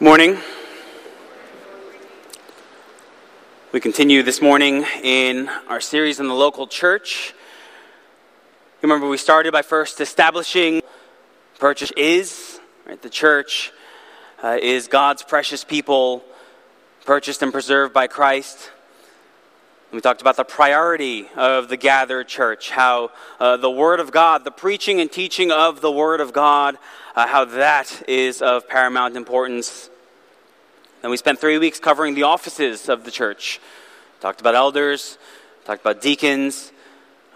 Morning. We continue this morning in our series in the local church. Remember, we started by first establishing purchase is right? the church uh, is God's precious people, purchased and preserved by Christ. We talked about the priority of the gathered church, how uh, the Word of God, the preaching and teaching of the Word of God, uh, how that is of paramount importance. And we spent three weeks covering the offices of the church. Talked about elders, talked about deacons,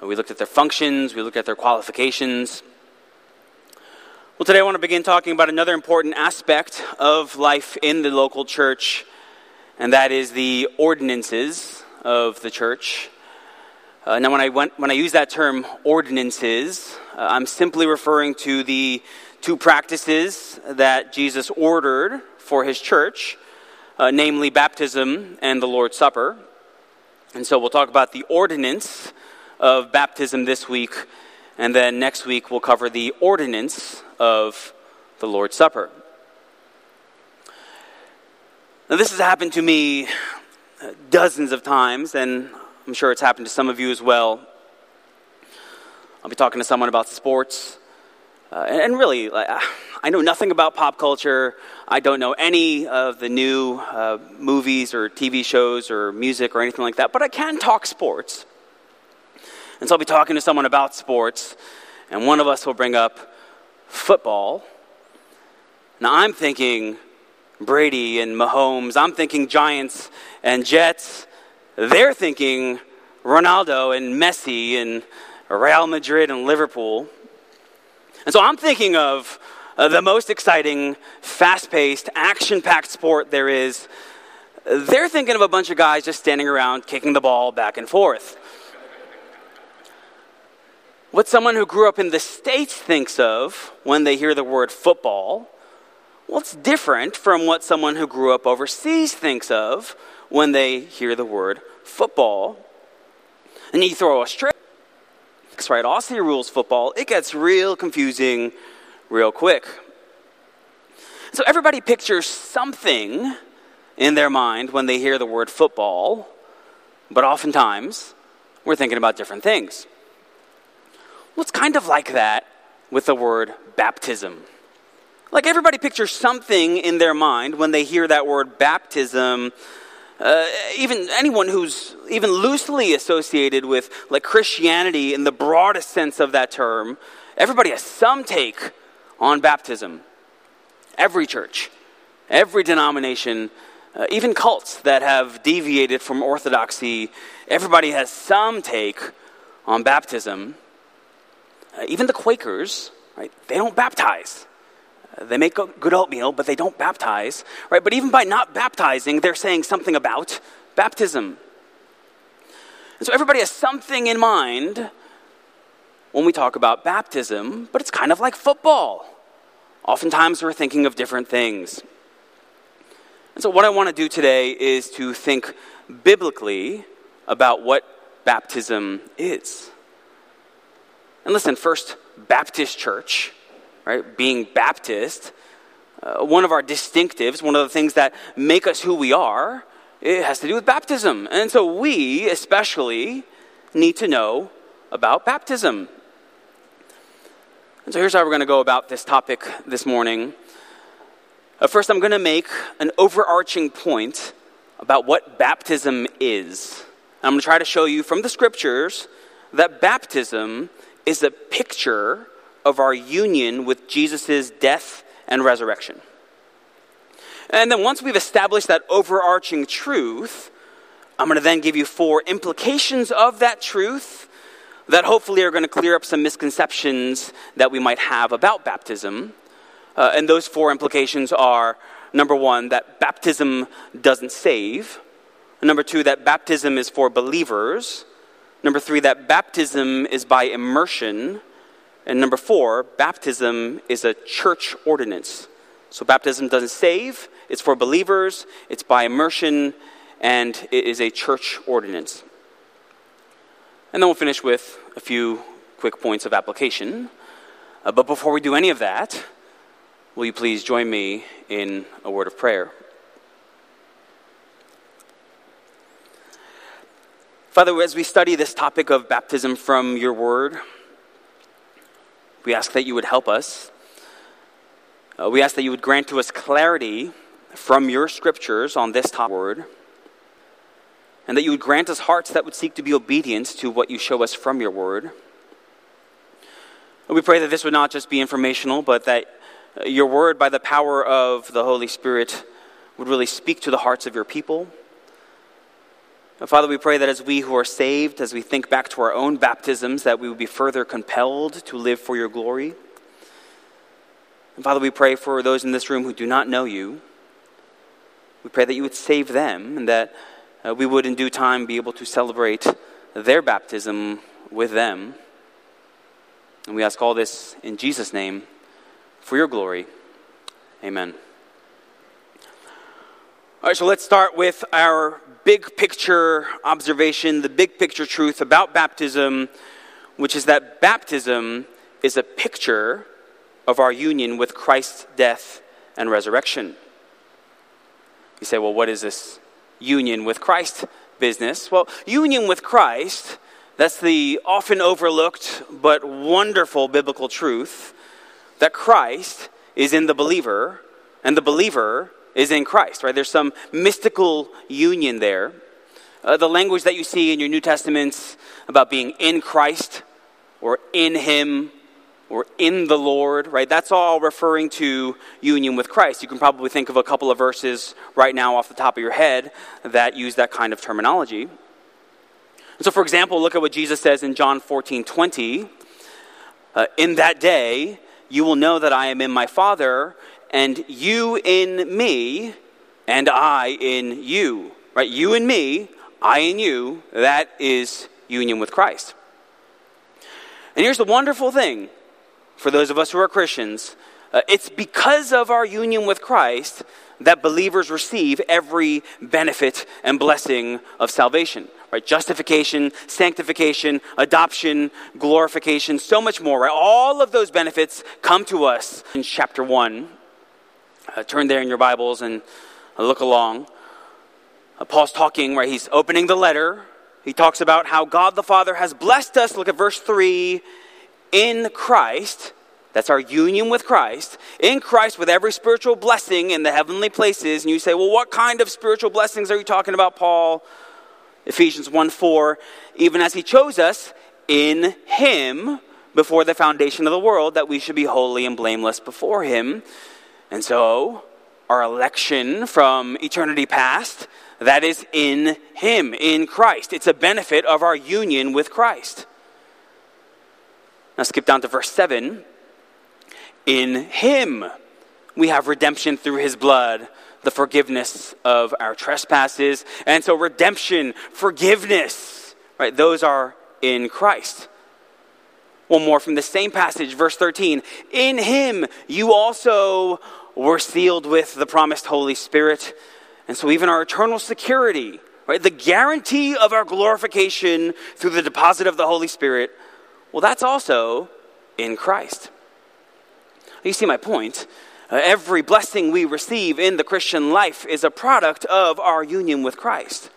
we looked at their functions, we looked at their qualifications. Well, today I want to begin talking about another important aspect of life in the local church, and that is the ordinances of the church. Uh, now, when I, went, when I use that term ordinances, uh, I'm simply referring to the two practices that Jesus ordered for his church, uh, namely baptism and the Lord's Supper. And so we'll talk about the ordinance of baptism this week, and then next week we'll cover the ordinance of the Lord's Supper. Now, this has happened to me dozens of times, and I'm sure it's happened to some of you as well. I'll be talking to someone about sports. Uh, and, really, I know nothing about pop culture. I don't know any of the new uh, movies or TV shows or music or anything like that, but I can talk sports. And so I'll be talking to someone about sports, and one of us will bring up football. Now I'm thinking, Brady and Mahomes. I'm thinking Giants and Jets. They're thinking Ronaldo and Messi and Real Madrid and Liverpool. And so I'm thinking of uh, the most exciting, fast paced, action packed sport there is. They're thinking of a bunch of guys just standing around kicking the ball back and forth. What someone who grew up in the States thinks of when they hear the word football well, it's different from what someone who grew up overseas thinks of when they hear the word football. And you throw Australia, that's right, Aussie rules football, it gets real confusing real quick. So everybody pictures something in their mind when they hear the word football, but oftentimes we're thinking about different things. Well, it's kind of like that with the word baptism. Like everybody pictures something in their mind when they hear that word baptism. Uh, even anyone who's even loosely associated with like Christianity in the broadest sense of that term, everybody has some take on baptism. Every church, every denomination, uh, even cults that have deviated from orthodoxy, everybody has some take on baptism. Uh, even the Quakers, right? They don't baptize. They make a good oatmeal, but they don't baptize, right? But even by not baptizing, they're saying something about baptism. And so everybody has something in mind when we talk about baptism, but it's kind of like football. Oftentimes we're thinking of different things. And so, what I want to do today is to think biblically about what baptism is. And listen, First Baptist Church right? Being Baptist, uh, one of our distinctives, one of the things that make us who we are, it has to do with baptism. And so we, especially, need to know about baptism. And so here's how we're going to go about this topic this morning. Uh, first, I'm going to make an overarching point about what baptism is. I'm going to try to show you from the scriptures that baptism is a picture of our union with Jesus' death and resurrection. And then once we've established that overarching truth, I'm going to then give you four implications of that truth that hopefully are going to clear up some misconceptions that we might have about baptism. Uh, and those four implications are number one, that baptism doesn't save. Number two, that baptism is for believers. Number three, that baptism is by immersion. And number four, baptism is a church ordinance. So baptism doesn't save, it's for believers, it's by immersion, and it is a church ordinance. And then we'll finish with a few quick points of application. Uh, but before we do any of that, Will you please join me in a word of prayer? Father, as we study this topic of baptism from your word, we ask that you would help us. Uh, we ask that you would grant to us clarity from your scriptures on this top word, and that you would grant us hearts that would seek to be obedient to what you show us from your word. And we pray that this would not just be informational, but that uh, your word, by the power of the Holy Spirit, would really speak to the hearts of your people Father, we pray that as we who are saved, as we think back to our own baptisms, that we would be further compelled to live for your glory. And Father, we pray for those in this room who do not know you. We pray that you would save them and that uh, we would in due time be able to celebrate their baptism with them. And we ask all this in Jesus' name for your glory. Amen. All right, so let's start with our big picture observation, the big picture truth about baptism, which is that baptism is a picture of our union with Christ's death and resurrection. You say, well, what is this union with Christ business? Well, union with Christ, that's the often overlooked but wonderful biblical truth that Christ is in the believer and the believer is in Christ, right? There's some mystical union there. Uh, the language that you see in your New Testaments about being in Christ or in Him or in the Lord, right? That's all referring to union with Christ. You can probably think of a couple of verses right now off the top of your head that use that kind of terminology. And so, for example, look at what Jesus says in John 14 20. Uh, in that day, you will know that I am in my Father, and you in me, and I in you. Right? You in me, I in you. That is union with Christ. And here's the wonderful thing for those of us who are Christians uh, it's because of our union with Christ that believers receive every benefit and blessing of salvation. Right? Justification, sanctification, adoption, glorification, so much more. Right? All of those benefits come to us in chapter 1 uh, turn there in your Bibles and uh, look along. Uh, Paul's talking, right? He's opening the letter. He talks about how God the Father has blessed us. Look at verse 3 in Christ. That's our union with Christ. In Christ, with every spiritual blessing in the heavenly places. And you say, well, what kind of spiritual blessings are you talking about, Paul? Ephesians 1 4. Even as he chose us in him before the foundation of the world, that we should be holy and blameless before him. And so, our election from eternity past, that is in Him, in Christ. It's a benefit of our union with Christ. Now, skip down to verse 7. In Him, we have redemption through His blood, the forgiveness of our trespasses. And so, redemption, forgiveness, right, those are in Christ. One more from the same passage, verse 13. In Him, you also we're sealed with the promised Holy Spirit. And so, even our eternal security, right, the guarantee of our glorification through the deposit of the Holy Spirit, well, that's also in Christ. You see my point. Uh, every blessing we receive in the Christian life is a product of our union with Christ.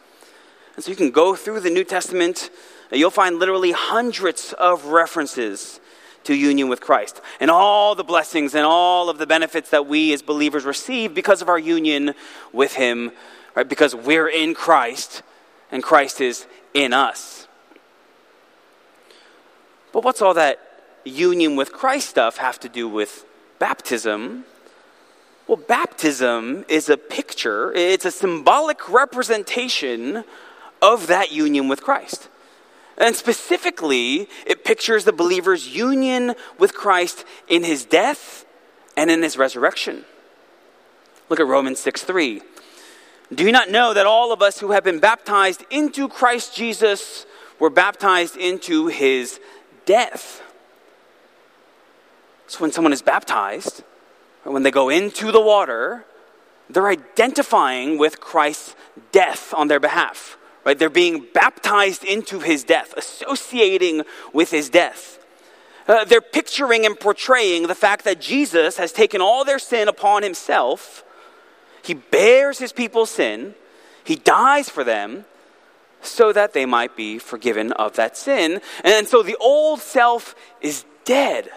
And so you can go through the New Testament, you'll find literally hundreds of references to union with Christ and all the blessings and all of the benefits that we as believers receive because of our union with Him, right? Because we're in Christ and Christ is in us. But what's all that union with Christ stuff have to do with baptism? Well, baptism is a picture, it's a symbolic representation of that union with Christ. And specifically, it pictures the believer's union with Christ in his death and in his resurrection. Look at Romans 6 3. Do you not know that all of us who have been baptized into Christ Jesus were baptized into his death? So when someone is baptized, when they go into the water, they're identifying with Christ's death on their behalf. Right? They're being baptized into his death, associating with his death. Uh, they're picturing and portraying the fact that Jesus has taken all their sin upon himself. He bears his people's sin. He dies for them so that they might be forgiven of that sin. And so the old self is dead.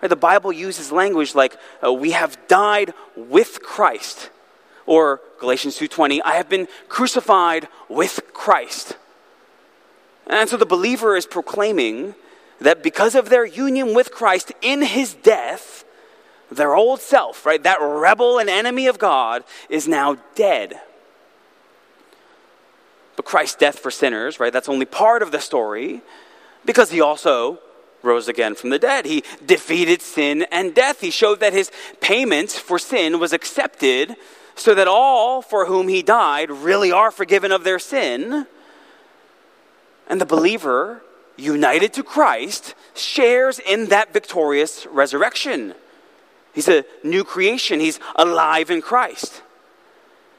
Right? The Bible uses language like uh, we have died with Christ or Galatians 2:20, I have been crucified with Christ. And so the believer is proclaiming that because of their union with Christ in his death, their old self, right, that rebel and enemy of God, is now dead. But Christ's death for sinners, right, that's only part of the story because he also rose again from the dead. He defeated sin and death. He showed that his payment for sin was accepted so that all for whom he died really are forgiven of their sin. And the believer, united to Christ, shares in that victorious resurrection. He's a new creation, he's alive in Christ.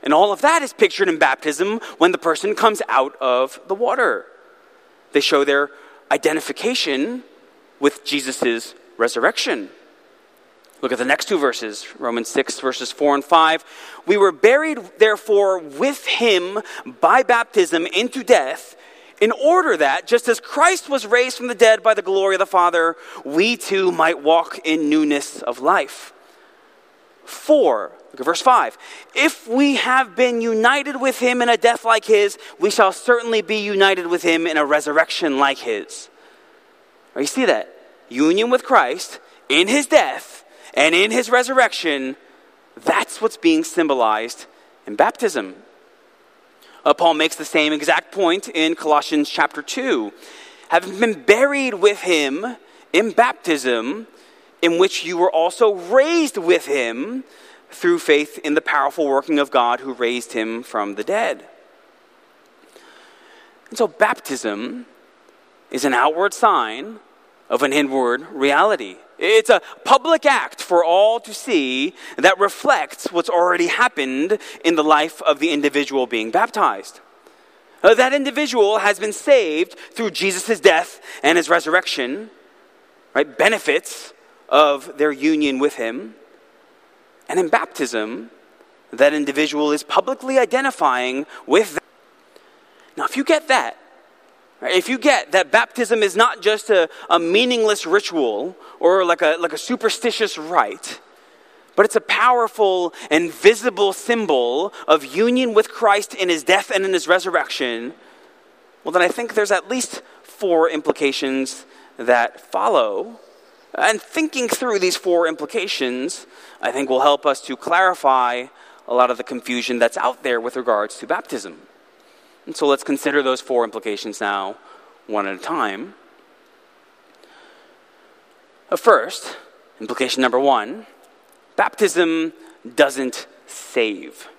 And all of that is pictured in baptism when the person comes out of the water. They show their identification with Jesus' resurrection. Look at the next two verses, Romans 6, verses 4 and 5. We were buried, therefore, with him by baptism into death, in order that, just as Christ was raised from the dead by the glory of the Father, we too might walk in newness of life. 4, look at verse 5. If we have been united with him in a death like his, we shall certainly be united with him in a resurrection like his. you see that? Union with Christ in his death and in his resurrection, that's what's being symbolized in baptism. Uh, Paul makes the same exact point in Colossians chapter 2. Having been buried with him in baptism, in which you were also raised with him through faith in the powerful working of God who raised him from the dead. And so, baptism is an outward sign of an inward reality. It's a public act for all to see that reflects what's already happened in the life of the individual being baptized. Uh, that individual has been saved through Jesus' death and his resurrection, right? Benefits of their union with him. And in baptism, that individual is publicly identifying with. Them. Now, if you get that, if you get that baptism is not just a, a meaningless ritual or like a, like a superstitious rite, but it's a powerful and visible symbol of union with Christ in his death and in his resurrection, well, then I think there's at least four implications that follow. And thinking through these four implications, I think will help us to clarify a lot of the confusion that's out there with regards to baptism. And so let's consider those four implications now, one at a time. Uh, first, implication number one baptism doesn't save.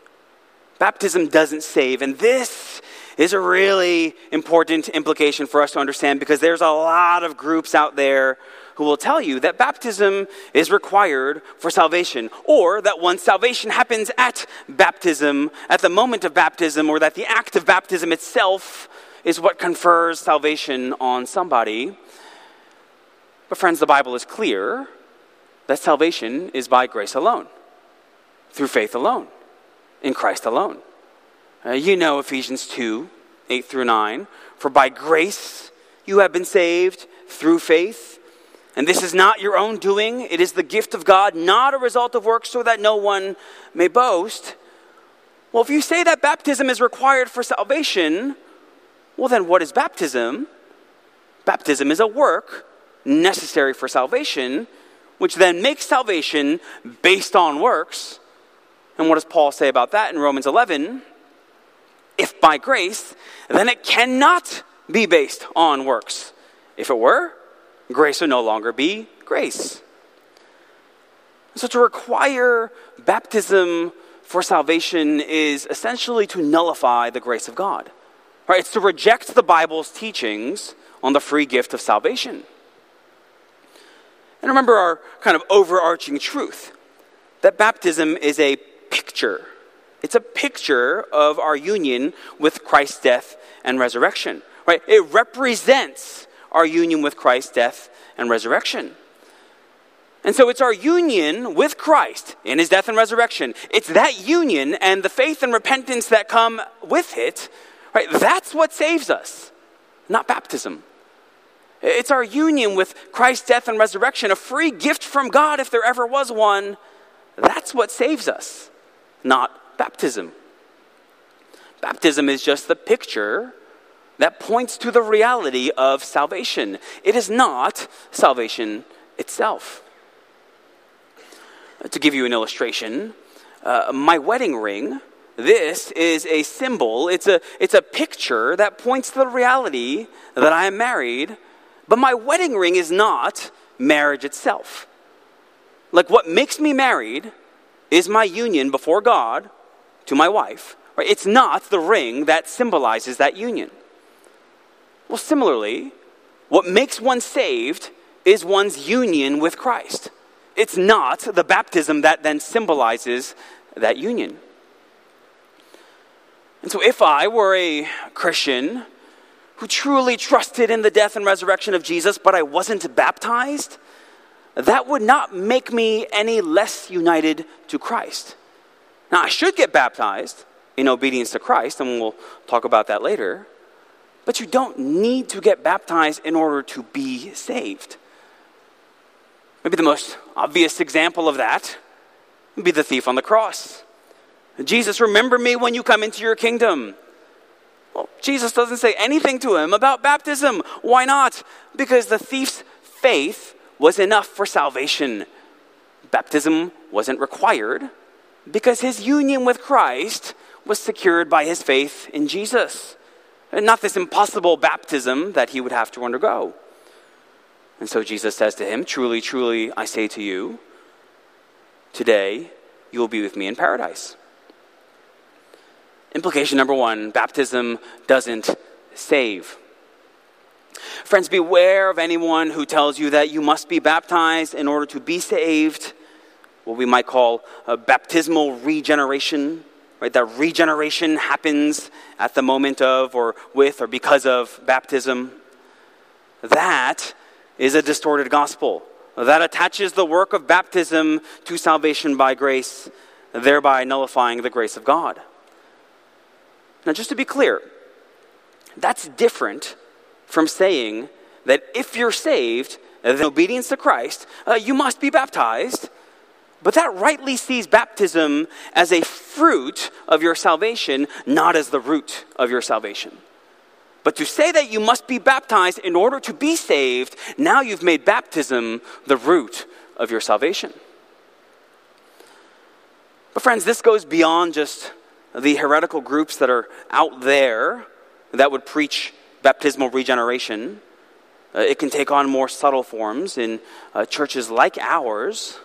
Baptism doesn't save. And this is a really important implication for us to understand because there's a lot of groups out there who will tell you that baptism is required for salvation, or that once salvation happens at baptism, at the moment of baptism, or that the act of baptism itself is what confers salvation on somebody. But, friends, the Bible is clear that salvation is by grace alone, through faith alone, in Christ alone. Uh, you know Ephesians 2 8 through 9. For by grace you have been saved through faith and this is not your own doing, it is the gift of God, not a result of works, so that no one may boast. Well, if you say that baptism is required for salvation, well, then what is baptism? Baptism is a work necessary for salvation, which then makes salvation based on works. And what does Paul say about that in Romans 11? If by grace, then it cannot be based on works. If it were, grace would no longer be grace. So, to require baptism for salvation is essentially to nullify the grace of God. Right? It's to reject the Bible's teachings on the free gift of salvation. And remember our kind of overarching truth that baptism is a picture. It's a picture of our union with Christ's death and resurrection. Right? It represents our union with Christ's death and resurrection. And so it's our union with Christ in his death and resurrection. It's that union and the faith and repentance that come with it, right? That's what saves us, not baptism. It's our union with Christ's death and resurrection, a free gift from God if there ever was one. That's what saves us, not baptism. Baptism is just the picture that points to the reality of salvation. It is not salvation itself. To give you an illustration, uh, my wedding ring, this is a symbol, it's a, it's a picture that points to the reality that I am married, but my wedding ring is not marriage itself. Like what makes me married is my union before God to my wife. Right? It's not the ring that symbolizes that union. Well, similarly, what makes one saved is one's union with Christ. It's not the baptism that then symbolizes that union. And so, if I were a Christian who truly trusted in the death and resurrection of Jesus, but I wasn't baptized, that would not make me any less united to Christ. Now, I should get baptized in obedience to Christ, and we'll talk about that later. But you don't need to get baptized in order to be saved. Maybe the most obvious example of that would be the thief on the cross. Jesus, remember me when you come into your kingdom. Well, Jesus doesn't say anything to him about baptism. Why not? Because the thief's faith was enough for salvation. Baptism wasn't required because his union with Christ was secured by his faith in Jesus. Not this impossible baptism that he would have to undergo. And so Jesus says to him, Truly, truly, I say to you, today you will be with me in paradise. Implication number one baptism doesn't save. Friends, beware of anyone who tells you that you must be baptized in order to be saved, what we might call baptismal regeneration right? That regeneration happens at the moment of, or with, or because of baptism. That is a distorted gospel. That attaches the work of baptism to salvation by grace, thereby nullifying the grace of God. Now, just to be clear, that's different from saying that if you're saved, in obedience to Christ, uh, you must be baptized but that rightly sees baptism as a fruit of your salvation, not as the root of your salvation. But to say that you must be baptized in order to be saved, now you've made baptism the root of your salvation. But, friends, this goes beyond just the heretical groups that are out there that would preach baptismal regeneration. Uh, it can take on more subtle forms in uh, churches like ours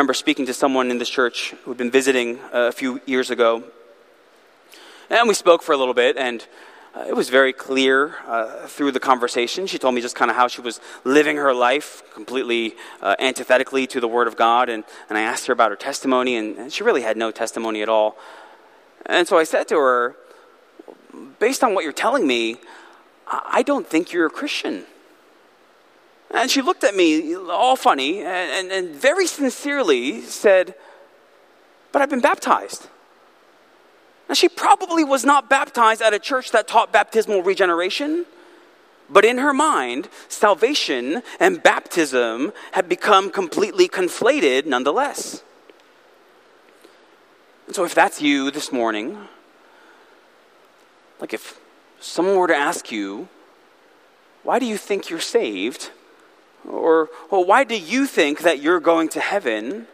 remember speaking to someone in this church who'd been visiting a few years ago. And we spoke for a little bit, and uh, it was very clear uh, through the conversation. She told me just kind of how she was living her life completely uh, antithetically to the Word of God. And, and I asked her about her testimony, and, and she really had no testimony at all. And so I said to her, Based on what you're telling me, I don't think you're a Christian. And she looked at me all funny and, and, and, very sincerely said, But I've been baptized. Now, she probably was not baptized at a church that taught baptismal regeneration, but in her mind, salvation and baptism had become completely conflated nonetheless. And so, if that's you this morning, like if someone were to ask you, Why do you think you're saved? Or, well, why do you think that you're going to heaven?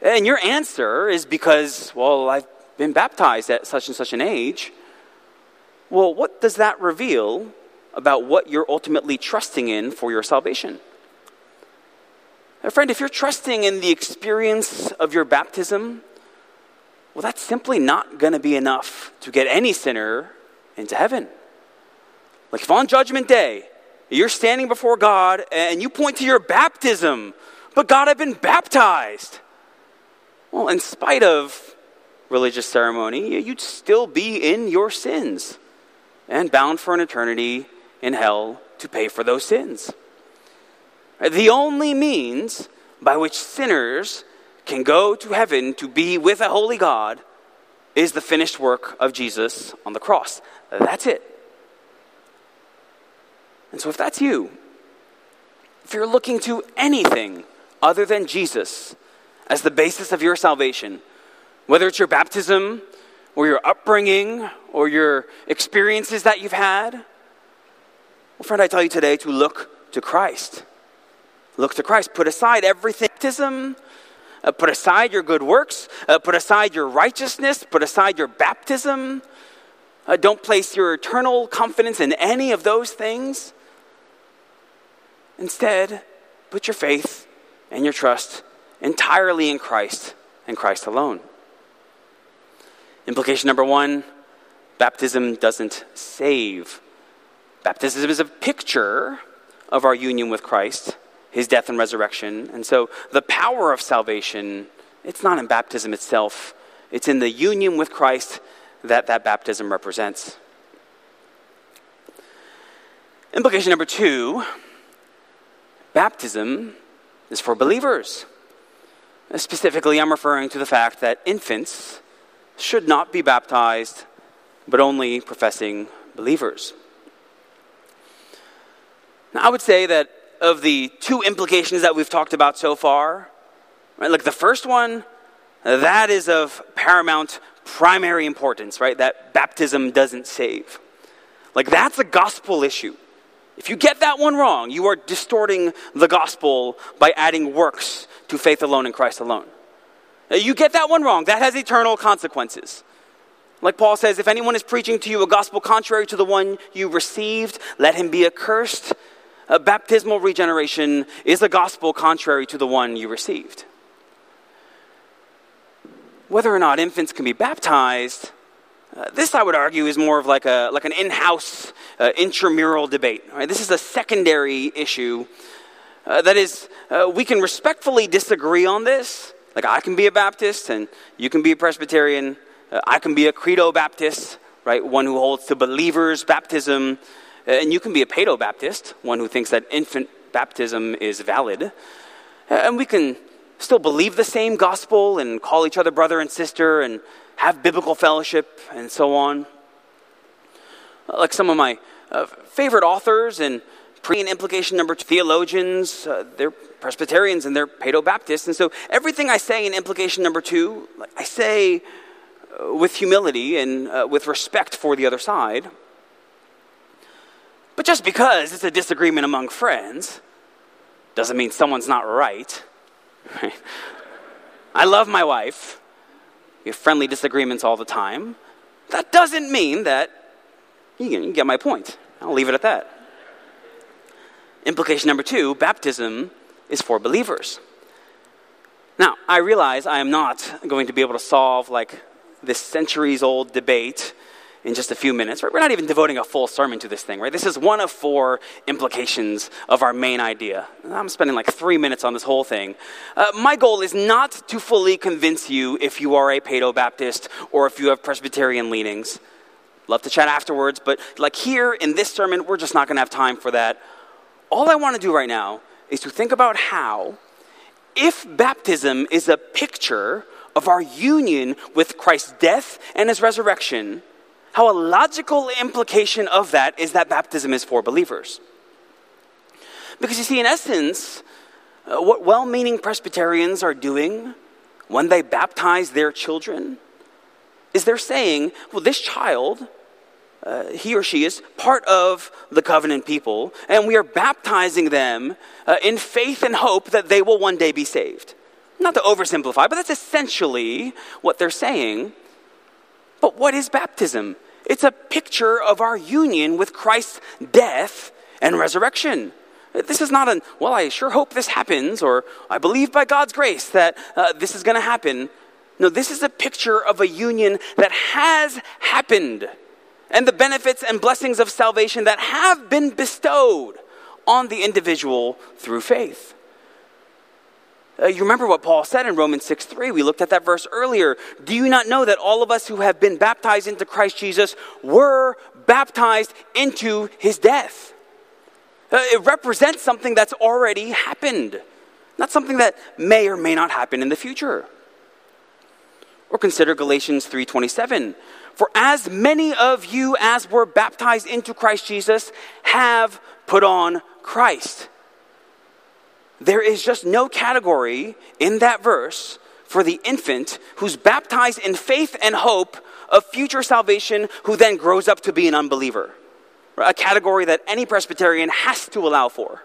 And your answer is because, well, I've been baptized at such and such an age. Well, what does that reveal about what you're ultimately trusting in for your salvation? friend, if you're trusting in the experience of your baptism, well, that's simply not going to be enough to get any sinner into heaven. Like if on Judgment Day, you're standing before God and you point to your baptism. But God, I've been baptized. Well, in spite of religious ceremony, you'd still be in your sins and bound for an eternity in hell to pay for those sins. The only means by which sinners can go to heaven to be with a holy God is the finished work of Jesus on the cross. That's it. And so, if that's you, if you're looking to anything other than Jesus as the basis of your salvation, whether it's your baptism or your upbringing or your experiences that you've had, well, friend, I tell you today to look to Christ. Look to Christ. Put aside everything. Baptism, uh, put aside your good works, uh, put aside your righteousness, put aside your baptism. Uh, don't place your eternal confidence in any of those things. Instead, put your faith and your trust entirely in Christ and Christ alone. Implication number one baptism doesn't save. Baptism is a picture of our union with Christ, his death and resurrection. And so the power of salvation, it's not in baptism itself, it's in the union with Christ that that baptism represents. Implication number two baptism is for believers. Specifically, I'm referring to the fact that infants should not be baptized, but only professing believers. Now, I would say that of the two implications that we've talked about so far, right, like the first one, that is of paramount primary importance, right? That baptism doesn't save. Like that's a gospel issue. If you get that one wrong, you are distorting the gospel by adding works to faith alone in Christ alone. You get that one wrong, that has eternal consequences. Like Paul says, if anyone is preaching to you a gospel contrary to the one you received, let him be accursed. A baptismal regeneration is a gospel contrary to the one you received. Whether or not infants can be baptized, uh, this, I would argue, is more of like, a, like an in house uh, intramural debate. Right? This is a secondary issue. Uh, that is, uh, we can respectfully disagree on this. Like, I can be a Baptist and you can be a Presbyterian. Uh, I can be a Credo Baptist, right? One who holds to believers' baptism. And you can be a Paedo Baptist, one who thinks that infant baptism is valid. and we can still believe the same gospel and call each other brother and sister and have biblical fellowship and so on. Like some of my uh, favorite authors and pre and implication number two, theologians, uh, they're Presbyterians and they're Paedo Baptists. And so everything I say in implication number two, I say uh, with humility and uh, with respect for the other side. But just because it's a disagreement among friends doesn't mean someone's not right. I love my wife. Have friendly disagreements all the time. That doesn't mean that you get my point. I'll leave it at that. Implication number two baptism is for believers. Now, I realize I am not going to be able to solve like this centuries old debate in just a few minutes. Right? We're not even devoting a full sermon to this thing, right? This is one of four implications of our main idea. I'm spending like three minutes on this whole thing. Uh, my goal is not to fully convince you if you are a Paedo Baptist or if you have Presbyterian leanings. Love to chat afterwards, but like here in this sermon, we're just not going to have time for that. All I want to do right now is to think about how, if baptism is a picture of our union with Christ's death and his resurrection, how a logical implication of that is that baptism is for believers. Because you see, in essence, uh, what well meaning Presbyterians are doing when they baptize their children is they're saying, well, this child, uh, he or she is part of the covenant people, and we are baptizing them uh, in faith and hope that they will one day be saved. Not to oversimplify, but that's essentially what they're saying. But what is baptism? It's a picture of our union with Christ's death and resurrection. This is not an, well, I sure hope this happens, or I believe by God's grace that uh, this is going to happen. No, this is a picture of a union that has happened and the benefits and blessings of salvation that have been bestowed on the individual through faith. Uh, you remember what Paul said in Romans 6 3. We looked at that verse earlier. Do you not know that all of us who have been baptized into Christ Jesus were baptized into his death? Uh, it represents something that's already happened, not something that may or may not happen in the future. Or consider Galatians 3:27. For as many of you as were baptized into Christ Jesus have put on Christ. There is just no category in that verse for the infant who's baptized in faith and hope of future salvation who then grows up to be an unbeliever. A category that any Presbyterian has to allow for.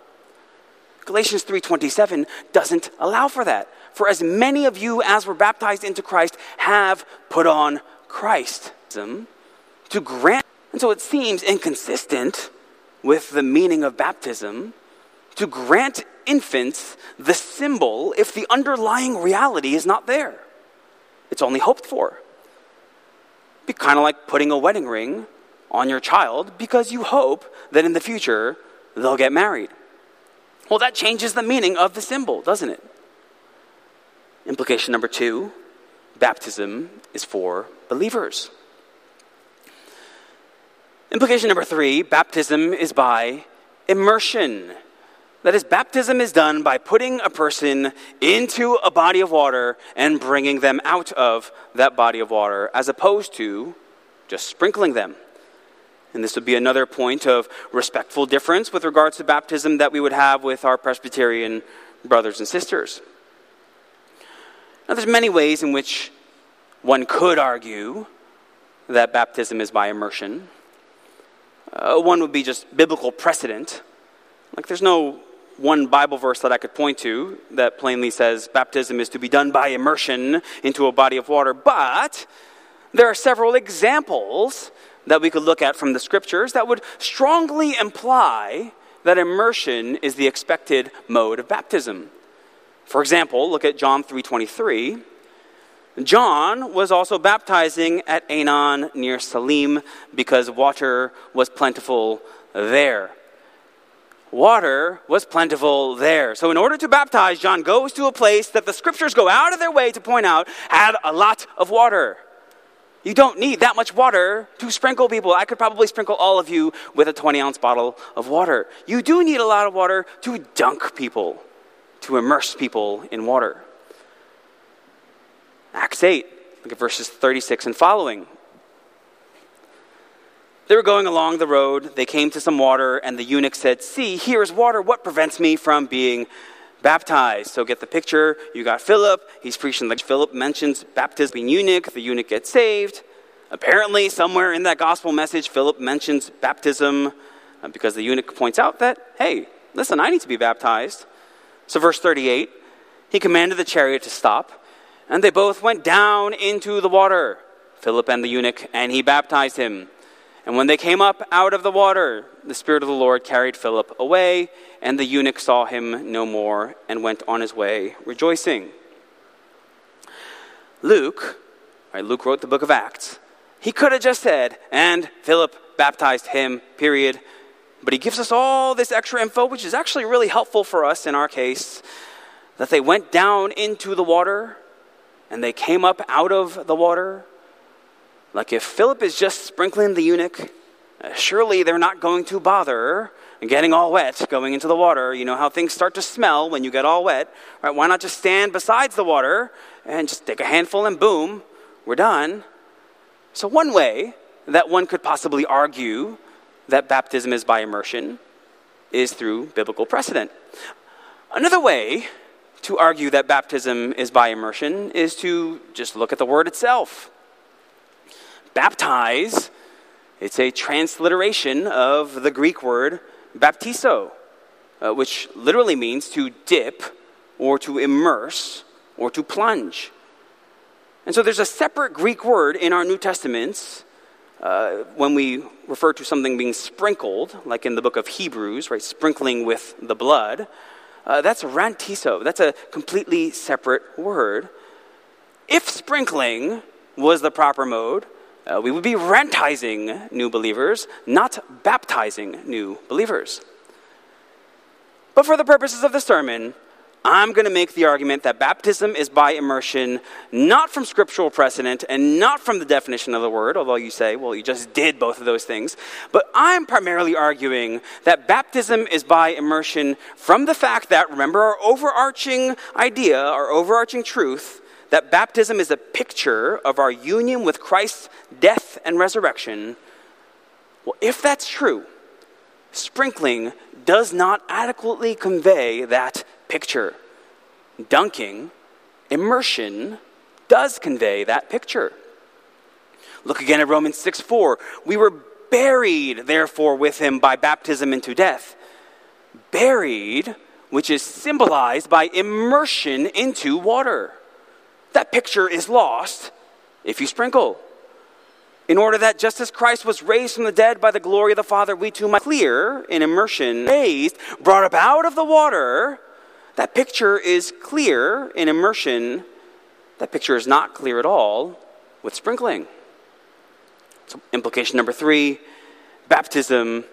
Galatians 3:27 doesn't allow for that. For as many of you as were baptized into Christ have put on Christ. To grant and so it seems inconsistent with the meaning of baptism to grant infants the symbol if the underlying reality is not there. It's only hoped for. Be kind of like putting a wedding ring on your child because you hope that in the future they'll get married. Well, that changes the meaning of the symbol, doesn't it? Implication number two baptism is for believers. Implication number three baptism is by immersion. That is, baptism is done by putting a person into a body of water and bringing them out of that body of water, as opposed to just sprinkling them. And this would be another point of respectful difference with regards to baptism that we would have with our Presbyterian brothers and sisters. Now, there's many ways in which one could argue that baptism is by immersion. Uh, one would be just biblical precedent. Like, there's no one Bible verse that I could point to that plainly says baptism is to be done by immersion into a body of water, but there are several examples that we could look at from the scriptures that would strongly imply that immersion is the expected mode of baptism. For example, look at John 3:23. John was also baptizing at Aenon near Salim because water was plentiful there water was plentiful there. So, in order to baptize, John goes to a place that the scriptures go out of their way to point out had a lot of water. You don't need that much water to sprinkle people. I could probably sprinkle all of you with a 20 ounce bottle of water. You do need a lot of water to dunk people, to immerse people in water. Acts 8, look at verses 36 and following. They were going along the road. They came to some water, and the eunuch said, See, here is water. What prevents me from being baptized? So get the picture. You got Philip. He's preaching like Philip mentions baptism eunuch. The eunuch gets saved. Apparently, somewhere in that gospel message, Philip mentions baptism uh, because the eunuch points out that, hey, listen, I need to be baptized. So, verse 38 he commanded the chariot to stop, and they both went down into the water, Philip and the eunuch, and he baptized him. And when they came up out of the water, the Spirit of the Lord carried Philip away, and the eunuch saw him no more and went on his way rejoicing. Luke, right, Luke wrote the book of Acts. He could have just said, and Philip baptized him, period. But he gives us all this extra info, which is actually really helpful for us in our case, that they went down into the water and they came up out of the water like if Philip is just sprinkling the eunuch, uh, surely they're not going to bother getting all wet going into the water. You know how things start to smell when you get all wet. Right? Why not just stand besides the water and just take a handful and boom, we're done. So, one way that one could possibly argue that baptism is by immersion is through biblical precedent. Another way to argue that baptism is by immersion is to just look at the word itself baptize, it's a transliteration of the Greek word baptizo, uh, which literally means to dip or to immerse or to plunge. And so there's a separate Greek word in our New Testaments uh, when we refer to something being sprinkled, like in the book of Hebrews, right, sprinkling with the blood. Uh, that's rantizo. That's a completely separate word. If sprinkling was the proper mode, uh, we would be rantizing new believers, not baptizing new believers. But for the purposes of the sermon, I'm going to make the argument that baptism is by immersion, not from scriptural precedent and not from the definition of the word, although you say, well, you just did both of those things. But I'm primarily arguing that baptism is by immersion from the fact that, remember our overarching idea, our overarching truth, that baptism is a picture of our union with Christ's death and resurrection. Well, if that's true, sprinkling does not adequately convey that picture. Dunking, immersion, does convey that picture. Look again at Romans 6 4. We were buried, therefore, with him by baptism into death. Buried, which is symbolized by immersion into water. That picture is lost if you sprinkle. In order that just as Christ was raised from the dead by the glory of the Father, we too might clear in immersion, raised, brought up out of the water, that picture is clear in immersion. That picture is not clear at all with sprinkling. So, implication number three baptism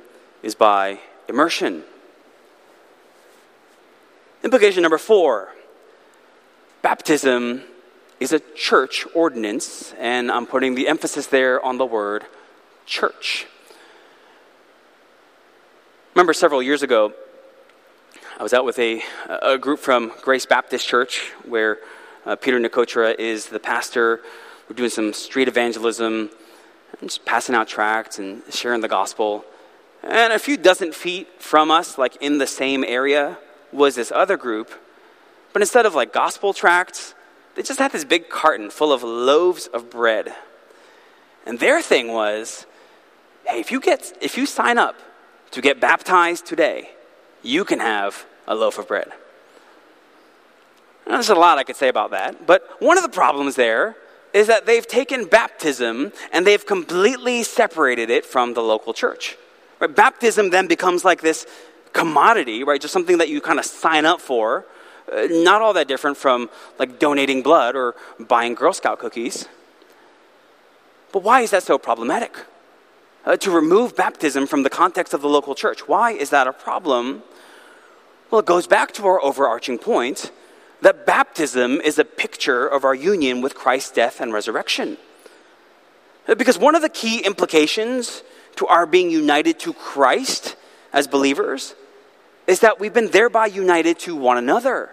is by immersion. Implication number four baptism is a church ordinance, and I'm putting the emphasis there on the word church. Remember several years ago, I was out with a, a group from Grace Baptist Church where uh, Peter Nicotra is the pastor. We're doing some street evangelism, and just passing out tracts and sharing the gospel. And a few dozen feet from us, like in the same area, was this other group. But instead of like gospel tracts, they just had this big carton full of loaves of bread. And their thing was hey, if you, get, if you sign up to get baptized today, you can have a loaf of bread. Now, there's a lot I could say about that, but one of the problems there is that they've taken baptism and they've completely separated it from the local church. Right? Baptism then becomes like this commodity, right? Just something that you kind of sign up for. Uh, not all that different from like donating blood or buying Girl Scout cookies. But why is that so problematic? Uh, to remove baptism from the context of the local church. Why is that a problem? Well, it goes back to our overarching point that baptism is a picture of our union with Christ's death and resurrection. Because one of the key implications to our being united to Christ as believers is that we've been thereby united to one another.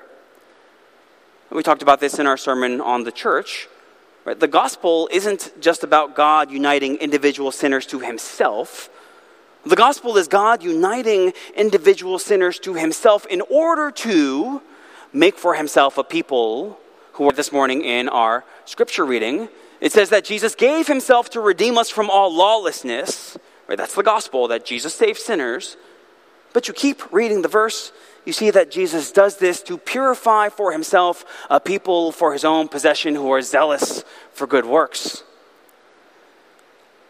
We talked about this in our sermon on the church. Right? The gospel isn't just about God uniting individual sinners to himself, the gospel is God uniting individual sinners to himself in order to make for himself a people who are this morning in our scripture reading. It says that Jesus gave himself to redeem us from all lawlessness. Right? That's the gospel, that Jesus saves sinners. But you keep reading the verse, you see that Jesus does this to purify for himself a people for his own possession who are zealous for good works.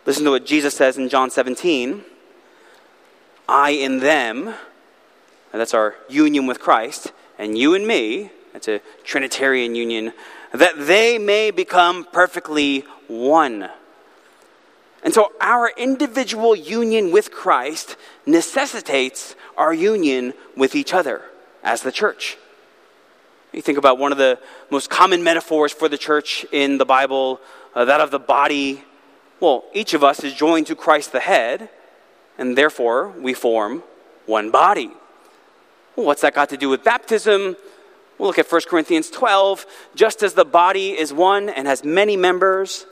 Listen to what Jesus says in John 17. I in them, that's our union with Christ, and you and me, that's a Trinitarian union, that they may become perfectly one. And so our individual union with Christ necessitates our union with each other as the church. You think about one of the most common metaphors for the church in the Bible, uh, that of the body. Well, each of us is joined to Christ the head, and therefore we form one body. Well, what's that got to do with baptism? We'll look at 1 Corinthians 12. Just as the body is one and has many members,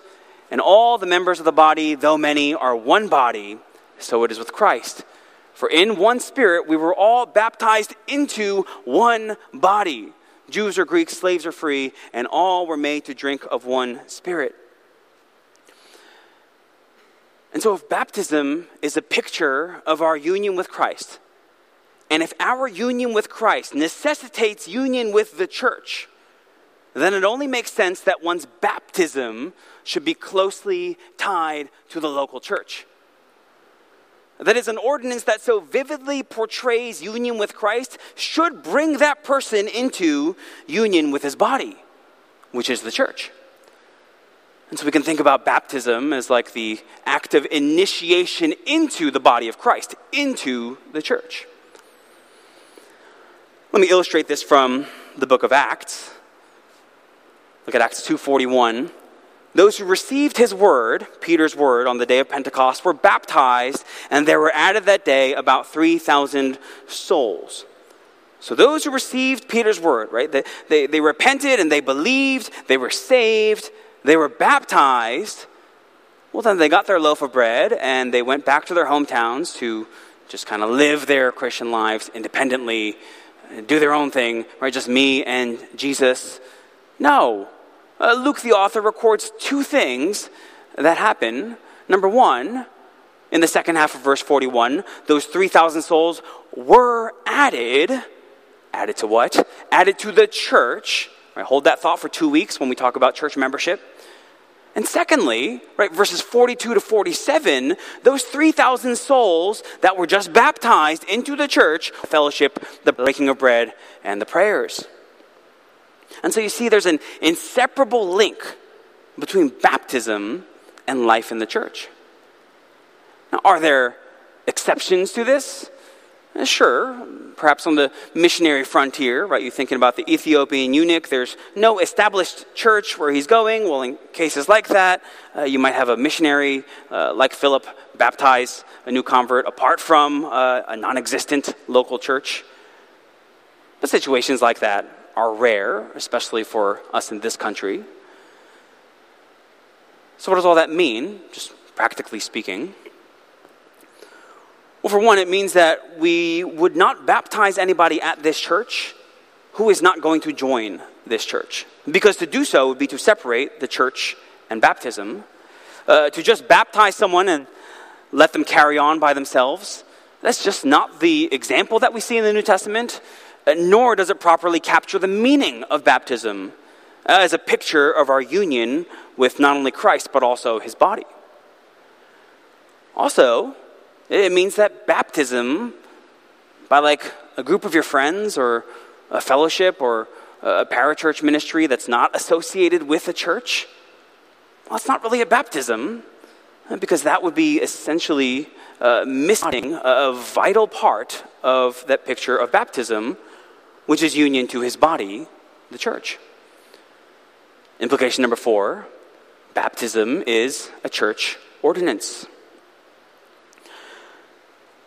and all the members of the body, though many, are one body, so it is with Christ. For in one spirit we were all baptized into one body. Jews or Greeks, slaves or free, and all were made to drink of one spirit. And so, if baptism is a picture of our union with Christ, and if our union with Christ necessitates union with the church, then it only makes sense that one's baptism should be closely tied to the local church. That is, an ordinance that so vividly portrays union with Christ should bring that person into union with his body, which is the church. And so we can think about baptism as like the act of initiation into the body of Christ, into the church. Let me illustrate this from the book of Acts. Look at Acts 2:41. Those who received his word, Peter's word, on the day of Pentecost were baptized, and there were added that day about 3,000 souls. So those who received Peter's word, right, they, they, they repented and they believed, they were saved, they were baptized. Well, then they got their loaf of bread and they went back to their hometowns to just kind of live their Christian lives independently, do their own thing, right? Just me and Jesus. No. Uh, Luke, the author, records two things that happen. Number one, in the second half of verse 41, those 3,000 souls were added. Added to what? Added to the church. Right, hold that thought for two weeks when we talk about church membership. And secondly, right, verses 42 to 47, those 3,000 souls that were just baptized into the church, fellowship, the breaking of bread, and the prayers. And so you see, there's an inseparable link between baptism and life in the church. Now, are there exceptions to this? Uh, sure, perhaps on the missionary frontier, right? You're thinking about the Ethiopian eunuch. There's no established church where he's going. Well, in cases like that, uh, you might have a missionary uh, like Philip baptize a new convert apart from uh, a non existent local church. But situations like that are rare, especially for us in this country. So, what does all that mean, just practically speaking? Well, for one, it means that we would not baptize anybody at this church who is not going to join this church. Because to do so would be to separate the church and baptism. Uh, to just baptize someone and let them carry on by themselves, that's just not the example that we see in the New Testament. Nor does it properly capture the meaning of baptism uh, as a picture of our union with not only Christ, but also his body. Also, it means that baptism, by like a group of your friends or a fellowship or a parachurch ministry that's not associated with a church, well, it's not really a baptism uh, because that would be essentially uh, missing a vital part of that picture of baptism, which is union to his body, the church. Implication number four baptism is a church ordinance.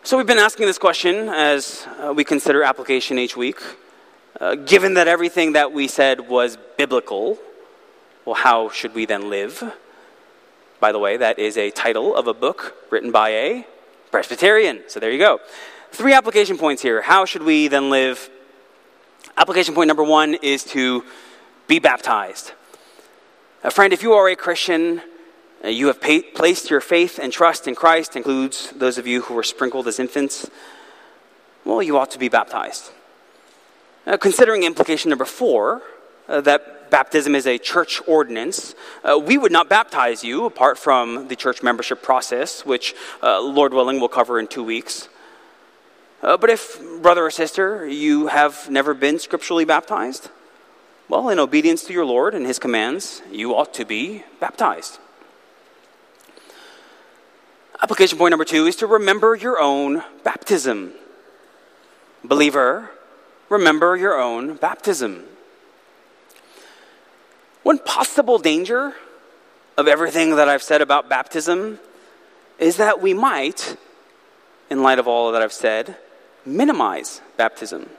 So, we've been asking this question as uh, we consider application each week. Uh, given that everything that we said was biblical, well, how should we then live? By the way, that is a title of a book written by a Presbyterian. So, there you go. Three application points here. How should we then live Application point number one is to be baptized. A friend, if you are a Christian, uh, you have pay, placed your faith and trust in Christ, includes those of you who were sprinkled as infants, well, you ought to be baptized. Uh, considering implication number four, uh, that baptism is a church ordinance, we would not baptize you apart from the church membership process, which, Lord willing, we'll cover in two weeks. Uh, but if, brother or sister, you have never been scripturally baptized, well, in obedience to your Lord and his commands, you ought to be baptized. Application point number two is to remember your own baptism. Believer, remember your own baptism. One possible danger of everything that I've said about baptism is that we might, in light of all that I've said, minimize baptism.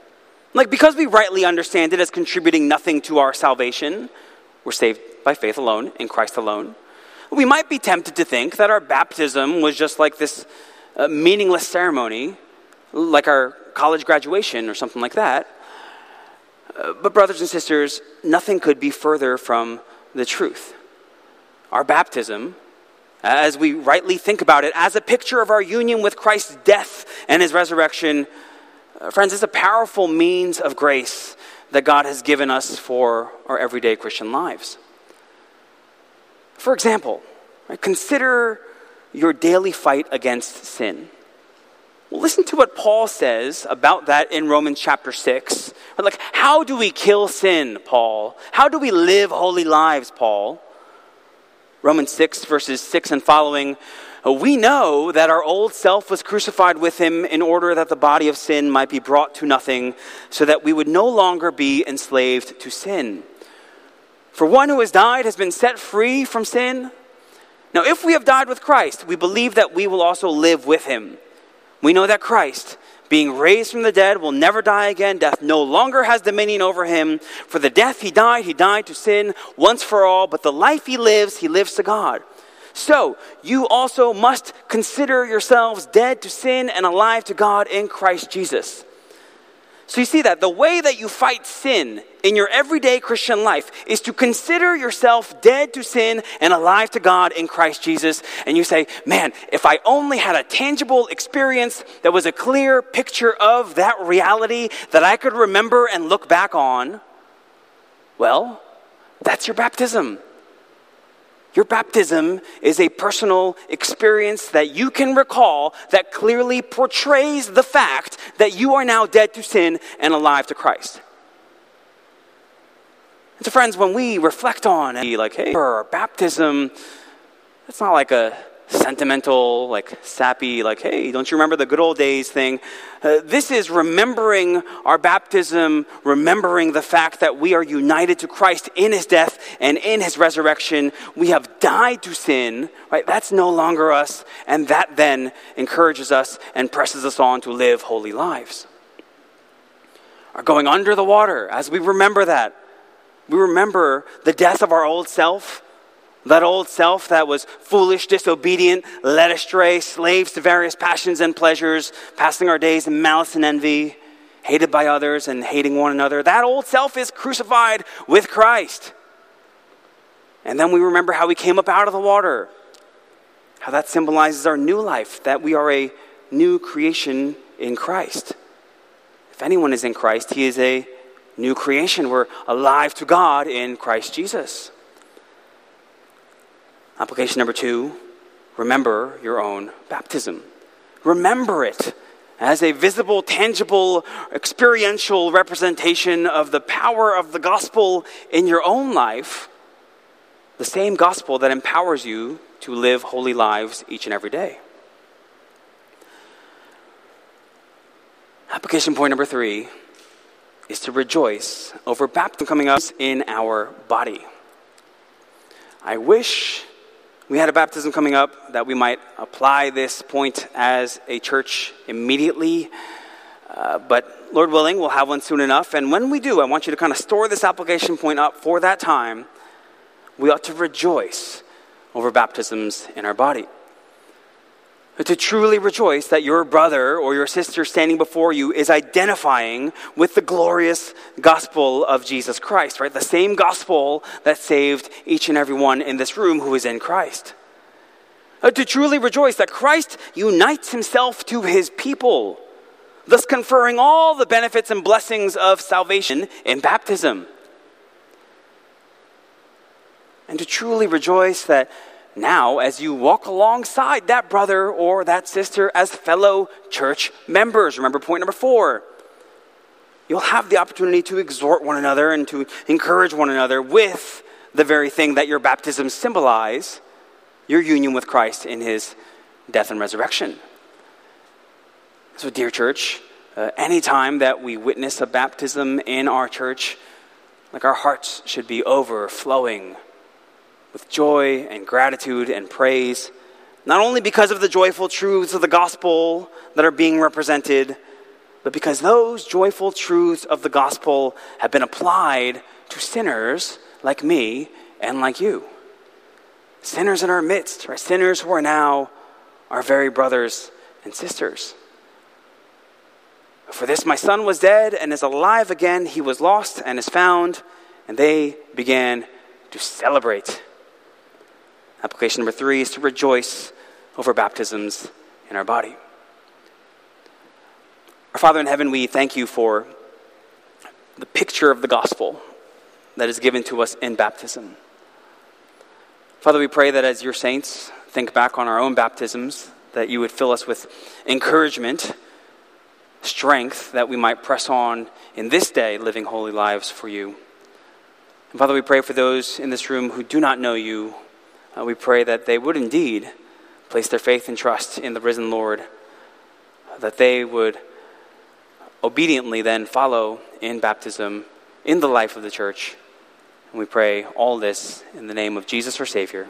Like, because we rightly understand it as contributing nothing to our salvation, we're saved by faith alone, in Christ alone. We might be tempted to think that our baptism was just like this uh, meaningless ceremony, like our college graduation or something like that. Uh, but, brothers and sisters, nothing could be further from the truth. Our baptism as we rightly think about it, as a picture of our union with Christ's death and his resurrection. Uh, friends, it's a powerful means of grace that God has given us for our everyday Christian lives. For example, right, consider your daily fight against sin. Listen to what Paul says about that in Romans chapter 6. Like, how do we kill sin, Paul? How do we live holy lives, Paul? Romans 6, verses 6 and following, we know that our old self was crucified with him in order that the body of sin might be brought to nothing, so that we would no longer be enslaved to sin. For one who has died has been set free from sin. Now, if we have died with Christ, we believe that we will also live with him. We know that Christ, being raised from the dead, will never die again. Death no longer has dominion over him. For the death he died, he died to sin once for all, but the life he lives, he lives to God. So, you also must consider yourselves dead to sin and alive to God in Christ Jesus. So, you see that the way that you fight sin in your everyday Christian life is to consider yourself dead to sin and alive to God in Christ Jesus. And you say, man, if I only had a tangible experience that was a clear picture of that reality that I could remember and look back on, well, that's your baptism. Your baptism is a personal experience that you can recall that clearly portrays the fact that you are now dead to sin and alive to Christ. And so, friends, when we reflect on, like, hey, our baptism, it's not like a sentimental, like sappy, like, hey, don't you remember the good old days thing? Uh, this is remembering our baptism, remembering the fact that we are united to Christ in his death and in his resurrection. We have died to sin, right? That's no longer us, and that then encourages us and presses us on to live holy lives. Are going under the water, as we remember that, we remember the death of our old self that old self that was foolish, disobedient, led astray, slaves to various passions and pleasures, passing our days in malice and envy, hated by others and hating one another. That old self is crucified with Christ. And then we remember how we came up out of the water, how that symbolizes our new life, that we are a new creation in Christ. If anyone is in Christ, he is a new creation. We're alive to God in Christ Jesus. Application number two remember your own baptism. Remember it as a visible, tangible, experiential representation of the power of the gospel in your own life, the same gospel that empowers you to live holy lives each and every day. Application point number three is to rejoice over baptism coming up in our body. I wish we had a baptism coming up that we might apply this point as a church immediately. Uh, but Lord willing, we'll have one soon enough. And when we do, I want you to kind of store this application point up for that time. We ought to rejoice over baptisms in our body to truly rejoice that your brother or your sister standing before you is identifying with the glorious gospel of Jesus Christ, right? The same gospel that saved each and every one in this room who is in Christ. Uh, to truly rejoice that Christ unites himself to his people, thus conferring all the benefits and blessings of salvation in baptism. And to truly rejoice that now as you walk alongside that brother or that sister as fellow church members. Remember point number four. You'll have the opportunity to exhort one another and to encourage one another with the very thing that your baptism symbolize your union with Christ in his death and resurrection. So, dear church, uh, anytime that we witness a baptism in our church, like our hearts should be overflowing with joy and gratitude and praise, not only because of the joyful truths of the gospel that are being represented, but because those joyful truths of the gospel have been applied to sinners like me and like you. Sinners in our midst, right? Sinners who are now our very brothers and sisters. For this my son was dead and is alive again. He was lost and is found. And they began to celebrate. Application number three is to rejoice over baptisms in our body. Our Father in heaven, we thank you for the picture of the gospel that is given to us in baptism. Father, we pray that as your saints think back on our own baptisms, that you would fill us with encouragement, strength, that we might press on in this day, living holy lives for you. And Father, we pray for those in this room who do not know you Uh, we pray that they would indeed place their faith and trust in the risen Lord, that they would obediently then follow in baptism in the life of the church. And we pray all this in the name of Jesus our Savior.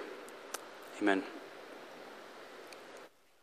Amen.